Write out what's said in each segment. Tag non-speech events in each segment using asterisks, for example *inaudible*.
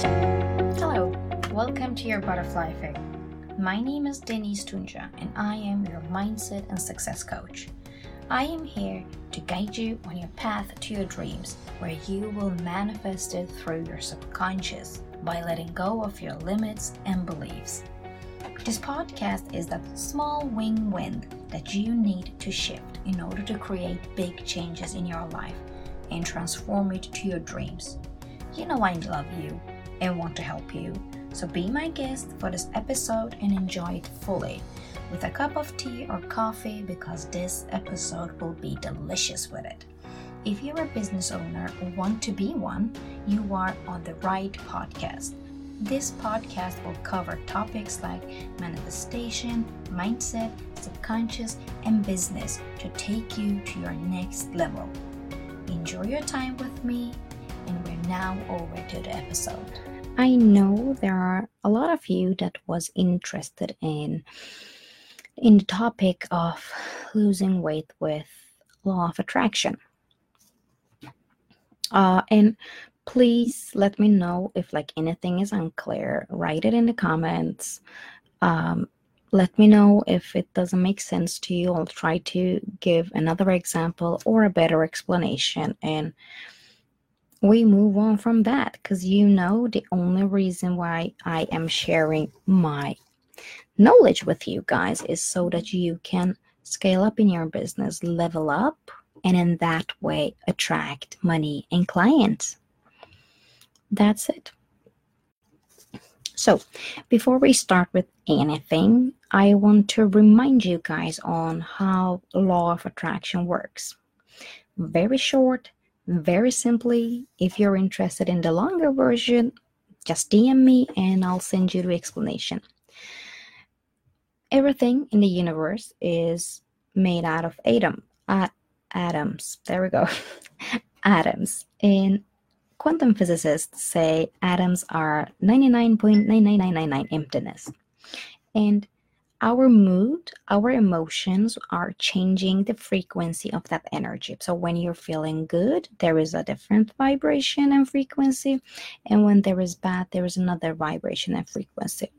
Hello, welcome to your Butterfly Effect. My name is Denise Tunja, and I am your mindset and success coach. I am here to guide you on your path to your dreams, where you will manifest it through your subconscious by letting go of your limits and beliefs. This podcast is that small wing wind that you need to shift in order to create big changes in your life and transform it to your dreams. You know I love you and want to help you, so be my guest for this episode and enjoy it fully with a cup of tea or coffee because this episode will be delicious with it. If you're a business owner or want to be one, you are on the right podcast. This podcast will cover topics like manifestation, mindset, subconscious, and business to take you to your next level. Enjoy your time with me, and we're now over to the episode. I know there are a lot of you that was interested in in the topic of losing weight with law of attraction. Uh, and please let me know if like anything is unclear. Write it in the comments. Um, let me know if it doesn't make sense to you. I'll try to give another example or a better explanation and we move on from that because you know the only reason why I am sharing my knowledge with you guys is so that you can scale up in your business, level up, and in that way attract money and clients. That's it. So, before we start with anything, I want to remind you guys on how law of attraction works. Very short, very simply. If you're interested in the longer version, just DM me and I'll send you the explanation. Everything in the universe is made out of atom, uh, atoms. There we go. *laughs* atoms. And quantum physicists say atoms are 99.99999 emptiness. And our mood, our emotions are changing the frequency of that energy. So when you're feeling good, there is a different vibration and frequency. And when there is bad, there is another vibration and frequency.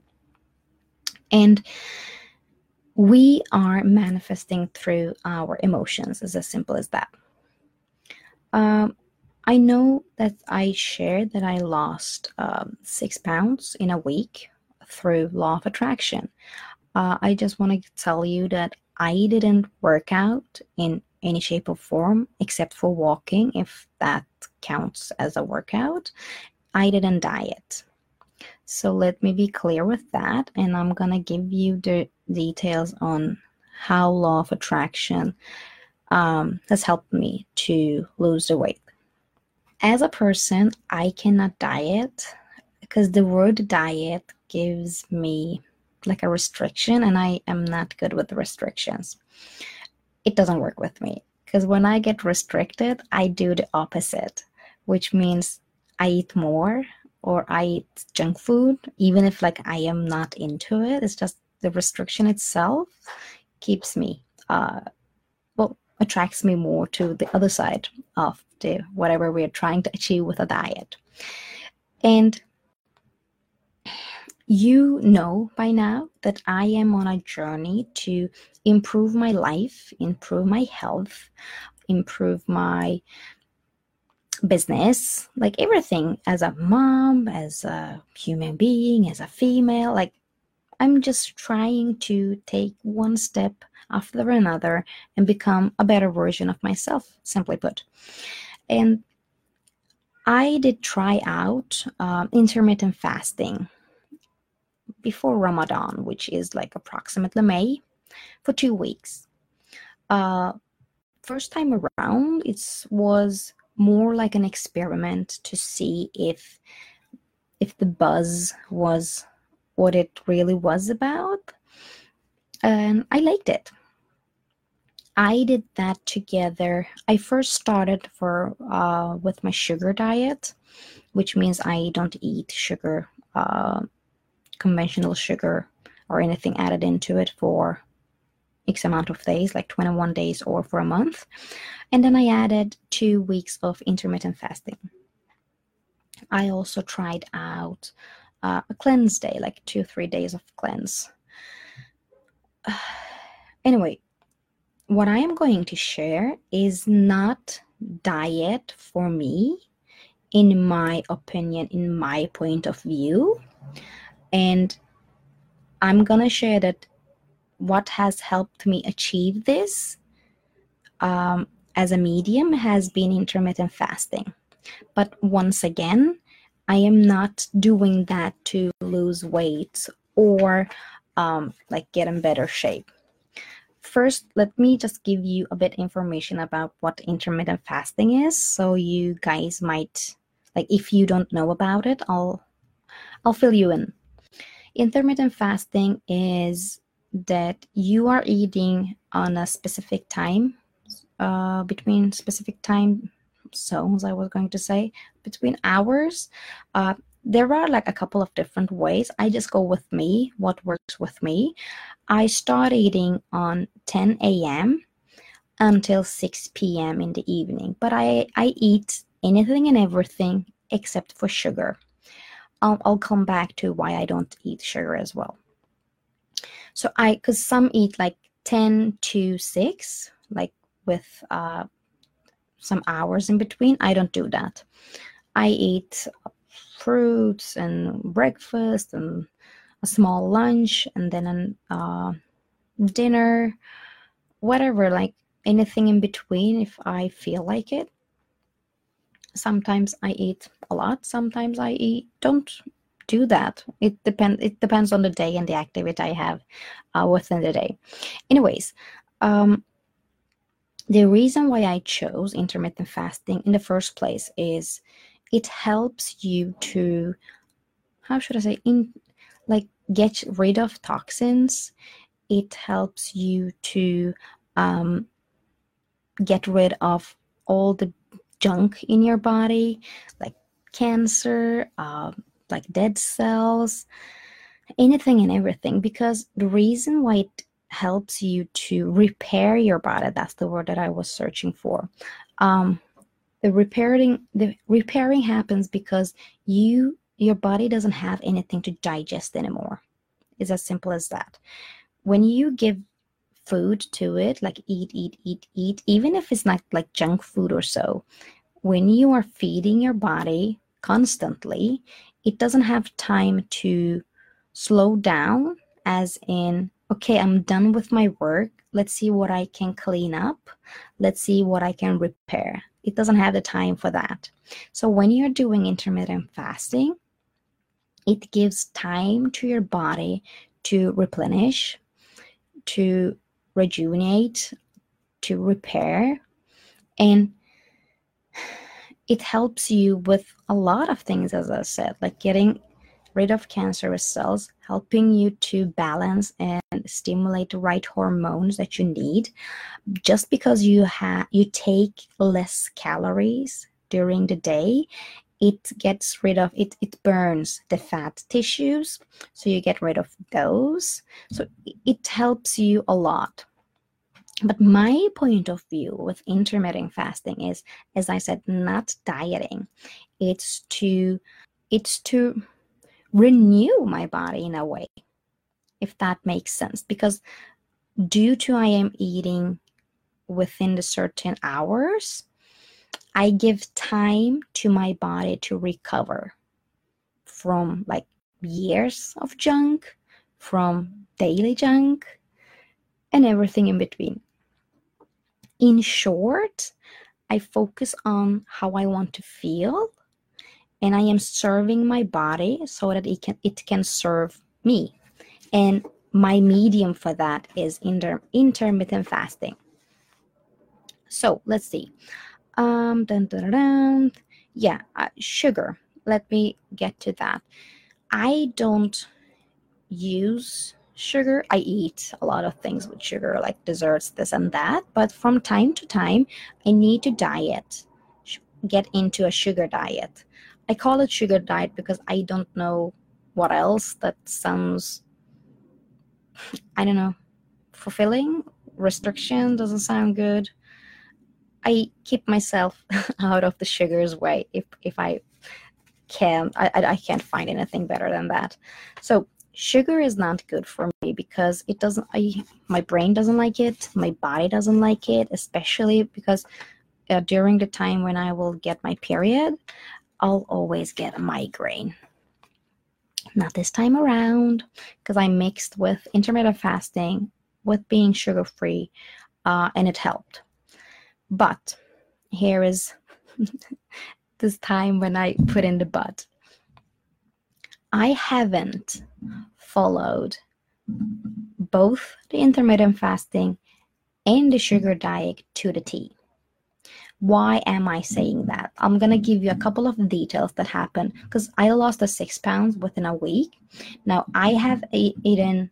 And we are manifesting through our emotions. It's as simple as that. Um, I know that I shared that I lost um, six pounds in a week through law of attraction. Uh, I just want to tell you that I didn't work out in any shape or form except for walking, if that counts as a workout. I didn't diet. So let me be clear with that, and I'm gonna give you the details on how law of attraction um, has helped me to lose the weight as a person, I cannot diet because the word diet gives me like a restriction, and I am not good with restrictions. It doesn't work with me because when I get restricted, I do the opposite, which means I eat more or I eat junk food, even if like I am not into it. It's just the restriction itself keeps me, uh, well, attracts me more to the other side of the whatever we're trying to achieve with a diet. And you know by now that I am on a journey to improve my life, improve my health, improve my business, like everything as a mom, as a human being, as a female. Like, I'm just trying to take one step after another and become a better version of myself, simply put. And I did try out um, intermittent fasting before Ramadan, which is like approximately May, for two weeks. Uh, first time around, it was more like an experiment to see if if the buzz was what it really was about, and I liked it. I did that together. I first started for uh, with my sugar diet, which means I don't eat sugar, uh, conventional sugar, or anything added into it for X amount of days, like 21 days or for a month. And then I added two weeks of intermittent fasting. I also tried out uh, a cleanse day, like two, three days of cleanse. *sighs* anyway, what I am going to share is not diet for me, in my opinion, in my point of view. And I'm going to share that what has helped me achieve this um, as a medium has been intermittent fasting. But once again, I am not doing that to lose weight or um, like get in better shape. First, let me just give you a bit information about what intermittent fasting is, so you guys might like if you don't know about it, I'll I'll fill you in. Intermittent fasting is that you are eating on a specific time, uh, between specific time zones, I was going to say, between hours. Uh, there are like a couple of different ways. I just go with me, what works with me. I start eating on 10 a.m. until 6 p.m. in the evening, but I, I eat anything and everything except for sugar. I'll, I'll come back to why I don't eat sugar as well. So I, because some eat like 10 to 6, like with uh, some hours in between. I don't do that. I eat fruits and breakfast and a small lunch and then a uh, dinner, whatever, like anything in between if I feel like it. Sometimes I eat a lot, sometimes I eat don't do that. It depends it depends on the day and the activity I have uh, within the day. Anyways, um, the reason why I chose intermittent fasting in the first place is it helps you to how should I say in like get rid of toxins. It helps you to um, get rid of all the junk in your body, like cancer, uh, like dead cells, anything and everything. Because the reason why it helps you to repair your body, that's the word that I was searching for. Um, the repairing the repairing happens because you your body doesn't have anything to digest anymore it's as simple as that when you give food to it like eat eat eat eat even if it's not like junk food or so. When you are feeding your body constantly it doesn't have time to slow down as in okay i'm done with my work. Let's see what i can clean up. Let's see what i can repair. It doesn't have the time for that. So when you're doing intermittent fasting, it gives time to your body to replenish, to rejuvenate, to repair, and it helps you with a lot of things, as I said, like getting rid of cancerous cells, helping you to balance and stimulate the right hormones that you need. Just because you have you take less calories during the day, it gets rid of it it burns the fat tissues so you get rid of those so it helps you a lot but my point of view with intermittent fasting is as i said not dieting it's to it's to renew my body in a way, if that makes sense. Because due to I am eating within the certain hours, I give time to my body to recover from like years of junk, from daily junk, and everything in between. In short, I focus on how I want to feel and I am serving my body so that it can it can serve me. And my medium for that is inter- intermittent fasting. So let's see. Um, dun, dun, dun, yeah, uh, sugar. Let me get to that. I don't use sugar. I eat a lot of things with sugar, like desserts, this and that. But from time to time, I need to diet, get into a sugar diet. I call it sugar diet because I don't know what else that sounds I don't know fulfilling restriction doesn't sound good I keep myself *laughs* out of the sugar's way if if I can't I, I can't find anything better than that. So sugar is not good for me because it doesn't I, my brain doesn't like it my body doesn't like it especially because uh, during the time when i will get my period i'll always get a migraine. Not this time around because i mixed with intermittent fasting with being sugar free uh, and it helped. But here is *laughs* this time when i put in the but i haven't followed both the intermittent fasting and the sugar diet to the T. Why am I saying that? I'm going to give you a couple of details that happened because I lost the six pounds within a week. Now, I have eaten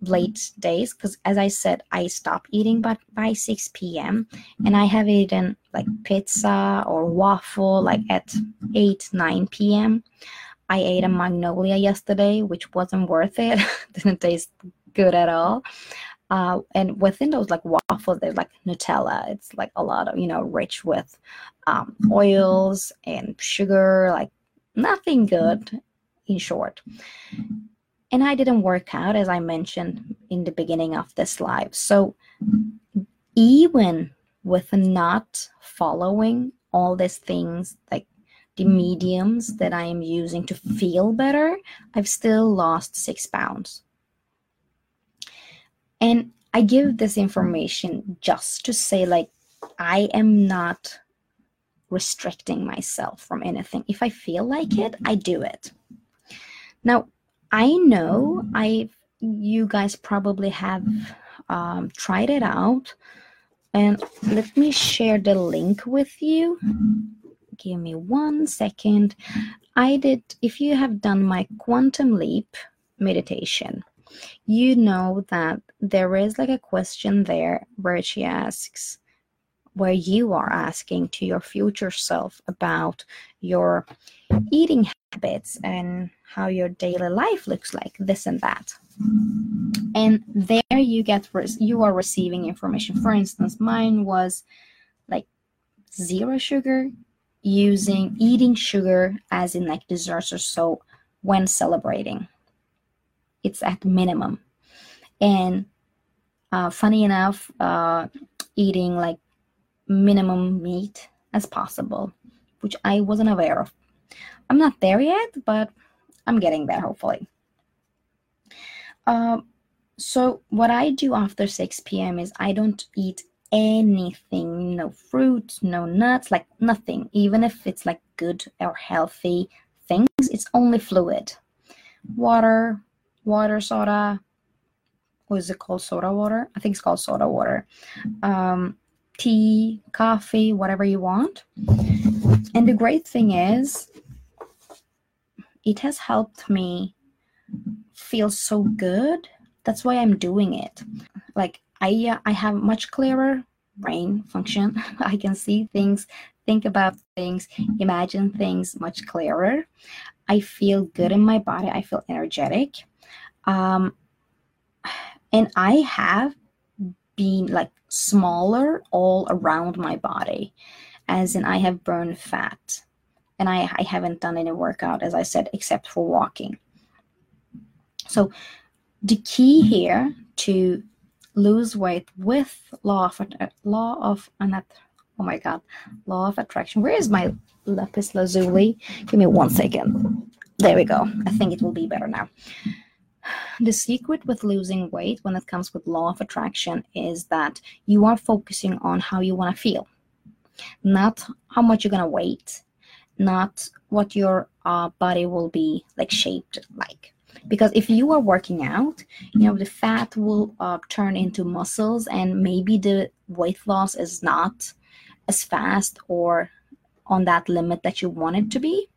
late days because, as I said, I stopped eating but by 6 p.m. and I have eaten like pizza or waffle like at 8, 9 p.m. I ate a magnolia yesterday, which wasn't worth it. *laughs* Didn't taste good at all. Uh, and within those like waffles, there's like Nutella. It's like a lot of you know rich with um, oils and sugar, like nothing good. In short, and I didn't work out as I mentioned in the beginning of this live. So even with not following all these things like the mediums that I am using to feel better, I've still lost six pounds. And I give this information just to say, like, I am not restricting myself from anything. If I feel like it, I do it. Now, I know I you guys probably have um, tried it out, and let me share the link with you give me one second. I did, if you have done my quantum leap meditation, you know that there is like a question there where she asks, where you are asking to your future self about your eating habits and how your daily life looks like, this and that. And there you get, you are receiving information. For instance, mine was like zero sugar, using eating sugar as in like desserts or so when celebrating. It's at minimum. And uh, funny enough, uh, eating like minimum meat as possible, which I wasn't aware of. I'm not there yet, but I'm getting there hopefully. Uh, so what I do after 6 p.m. is I don't eat anything no fruit no nuts like nothing. Even if it's like good or healthy things it's only fluid. Water water soda. What is it called? Soda water? I think it's called soda water. Um, tea coffee whatever you want. And the great thing is it has helped me feel so good. That's why i'm doing it. Like I uh, I have much clearer brain function. *laughs* I can see things, think about things, imagine things much clearer. I feel good in my body. I feel energetic. Um, and I have been like smaller all around my body, as in I have burned fat. And I, I haven't done any workout, as I said, except for walking. So the key here to lose weight with law of law of oh my god law of attraction. Where is my lapis lazuli? Give me one second. There we go. I think it will be better now. The secret with losing weight when it comes with law of attraction is that you are focusing on how you want to feel not how much you're going to weight not what your uh, body will be like shaped like because if you are working out you know the fat will uh, turn into muscles and maybe the weight loss is not as fast or on that limit that you want it to be.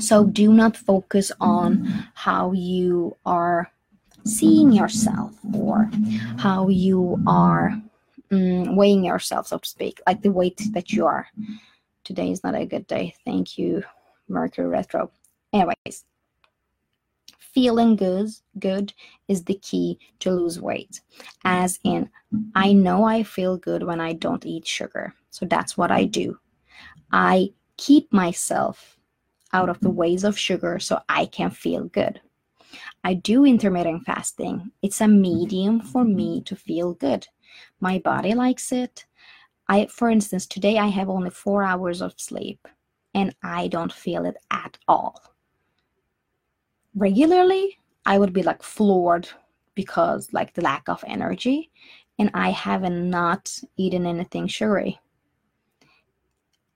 So do not focus on how you are seeing yourself or how you are um, weighing yourself so to speak. Like the weight that you are. Today is not a good day. Thank you mercury retro. Anyways feeling good good is the key to lose weight as in i know i feel good when i don't eat sugar so that's what i do i keep myself out of the ways of sugar so I can feel good. I do intermittent fasting. It's a medium for me to feel good. My body likes it. I for instance, today I have only 4 hours of sleep and I don't feel it at all. Regularly, I would be like floored because like the lack of energy and I haven't not eaten anything sugary.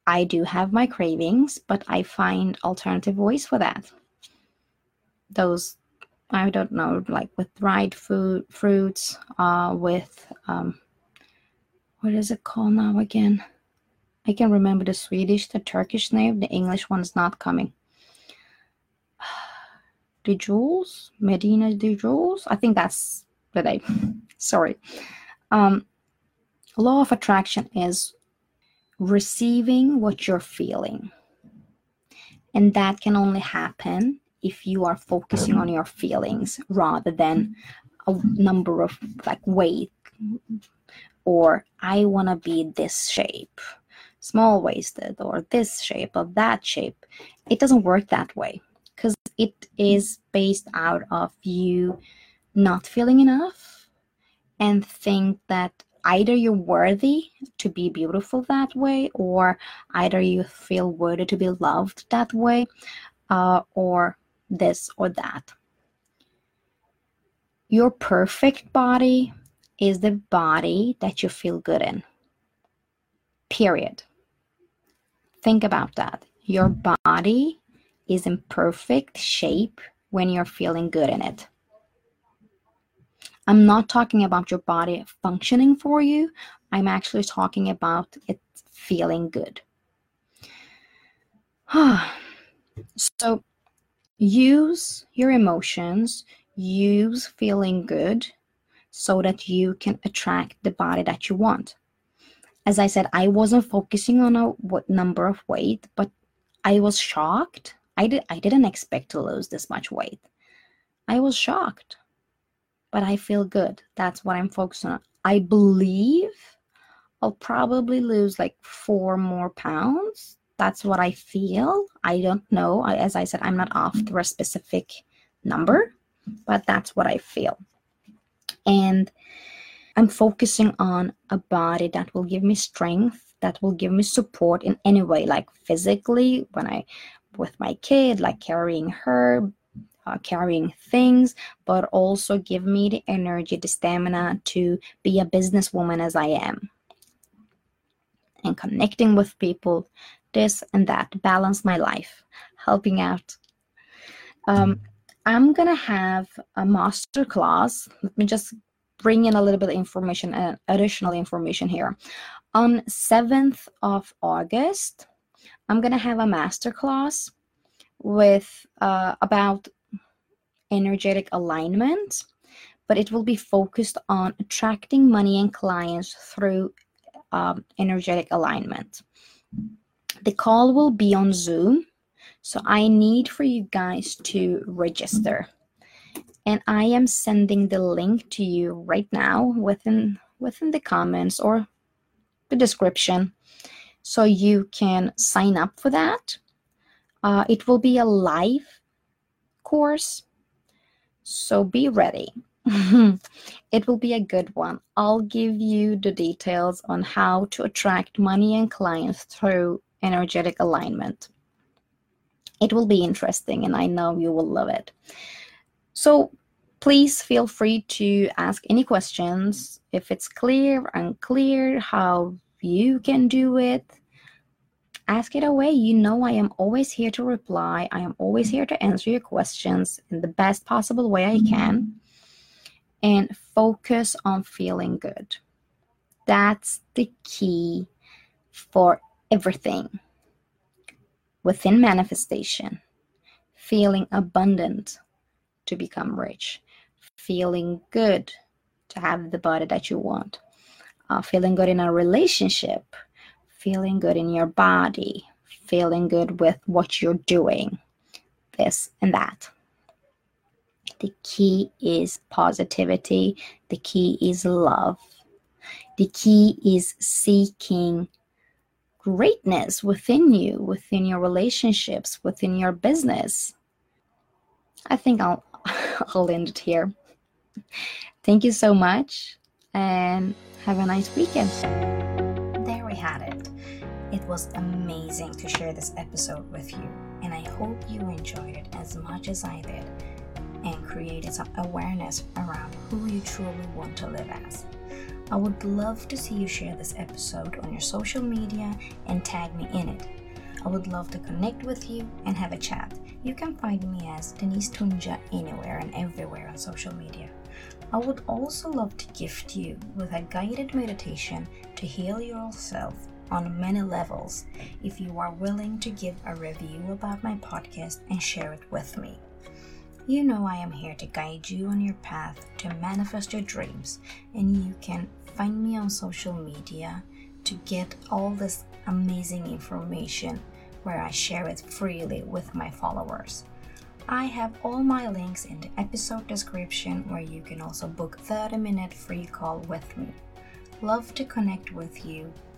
I do have my cravings, but I find alternative ways for that. Those I don't know, like with dried food fruits, uh, with um, what is it called now again? I can remember the Swedish, the Turkish name, the English one's not coming. The Jules, Medina de Jules. I think that's the name. Sorry. Um, law of attraction is receiving what you're feeling. And that can only happen if you are focusing on your feelings rather than a number of like weight or I want to be this shape, small waisted, or this shape, or that shape. It doesn't work that way because it is based out of you not feeling enough and think that either you're worthy to be beautiful that way or either you feel worthy to be loved that way uh, or this or that. Your perfect body is the body that you feel good in. Period. Think about that. Your body is in perfect shape when you're feeling good in it I'm not talking about your body functioning for you. I'm actually talking about it feeling good. *sighs* so use your emotions, use feeling good so that you can attract the body that you want. As I said, I wasn't focusing on a what number of weight, but I was shocked. I did I didn't expect to lose this much weight. I was shocked but I feel good. That's what I'm focusing on. I believe I'll probably lose like four more pounds. That's what I feel. I don't know. I, as I said, I'm not after a specific number, but that's what I feel. And I'm focusing on a body that will give me strength, that will give me support in any way, like physically, when I with my kid, like carrying her, uh, carrying things, but also give me the energy, the stamina to be a businesswoman as I am. And connecting with people, this and that, balance my life, helping out. Um, I'm gonna have a master class. Let me just bring in a little bit of information, uh, additional information here. On 7th of August, I'm gonna have a master class with uh, about energetic alignment, but it will be focused on attracting money and clients through um, energetic alignment. The call will be on Zoom, so I need for you guys to register. And I am sending the link to you right now within within the comments or the description so you can sign up for that. Uh, it will be a live course so be ready. *laughs* it will be a good one. I'll give you the details on how to attract money and clients through energetic alignment. It will be interesting and I know you will love it. So please feel free to ask any questions. If it's clear, unclear, how you can do it, ask it away. You know, I am always here to reply. I am always here to answer your questions in the best possible way I can. And focus on feeling good. That's the key for everything within manifestation. Feeling abundant to become rich, feeling good to have the body that you want, uh, feeling good in a relationship feeling good in your body, feeling good with what you're doing, this and that. The key is positivity, the key is love, the key is seeking greatness within you, within your relationships, within your business. I think I'll *laughs* I'll end it here. Thank you so much and have a nice weekend. It was amazing to share this episode with you, and I hope you enjoyed it as much as I did and created some awareness around who you truly want to live as. I would love to see you share this episode on your social media and tag me in it. I would love to connect with you and have a chat. You can find me as Denise Tunja anywhere and everywhere on social media. I would also love to gift you with a guided meditation to heal yourself on many levels if you are willing to give a review about my podcast and share it with me. You know I am here to guide you on your path to manifest your dreams, and you can find me on social media to get all this amazing information where I share it freely with my followers. I have all my links in the episode description where you can also book 30 minute free call with me. Love to connect with you.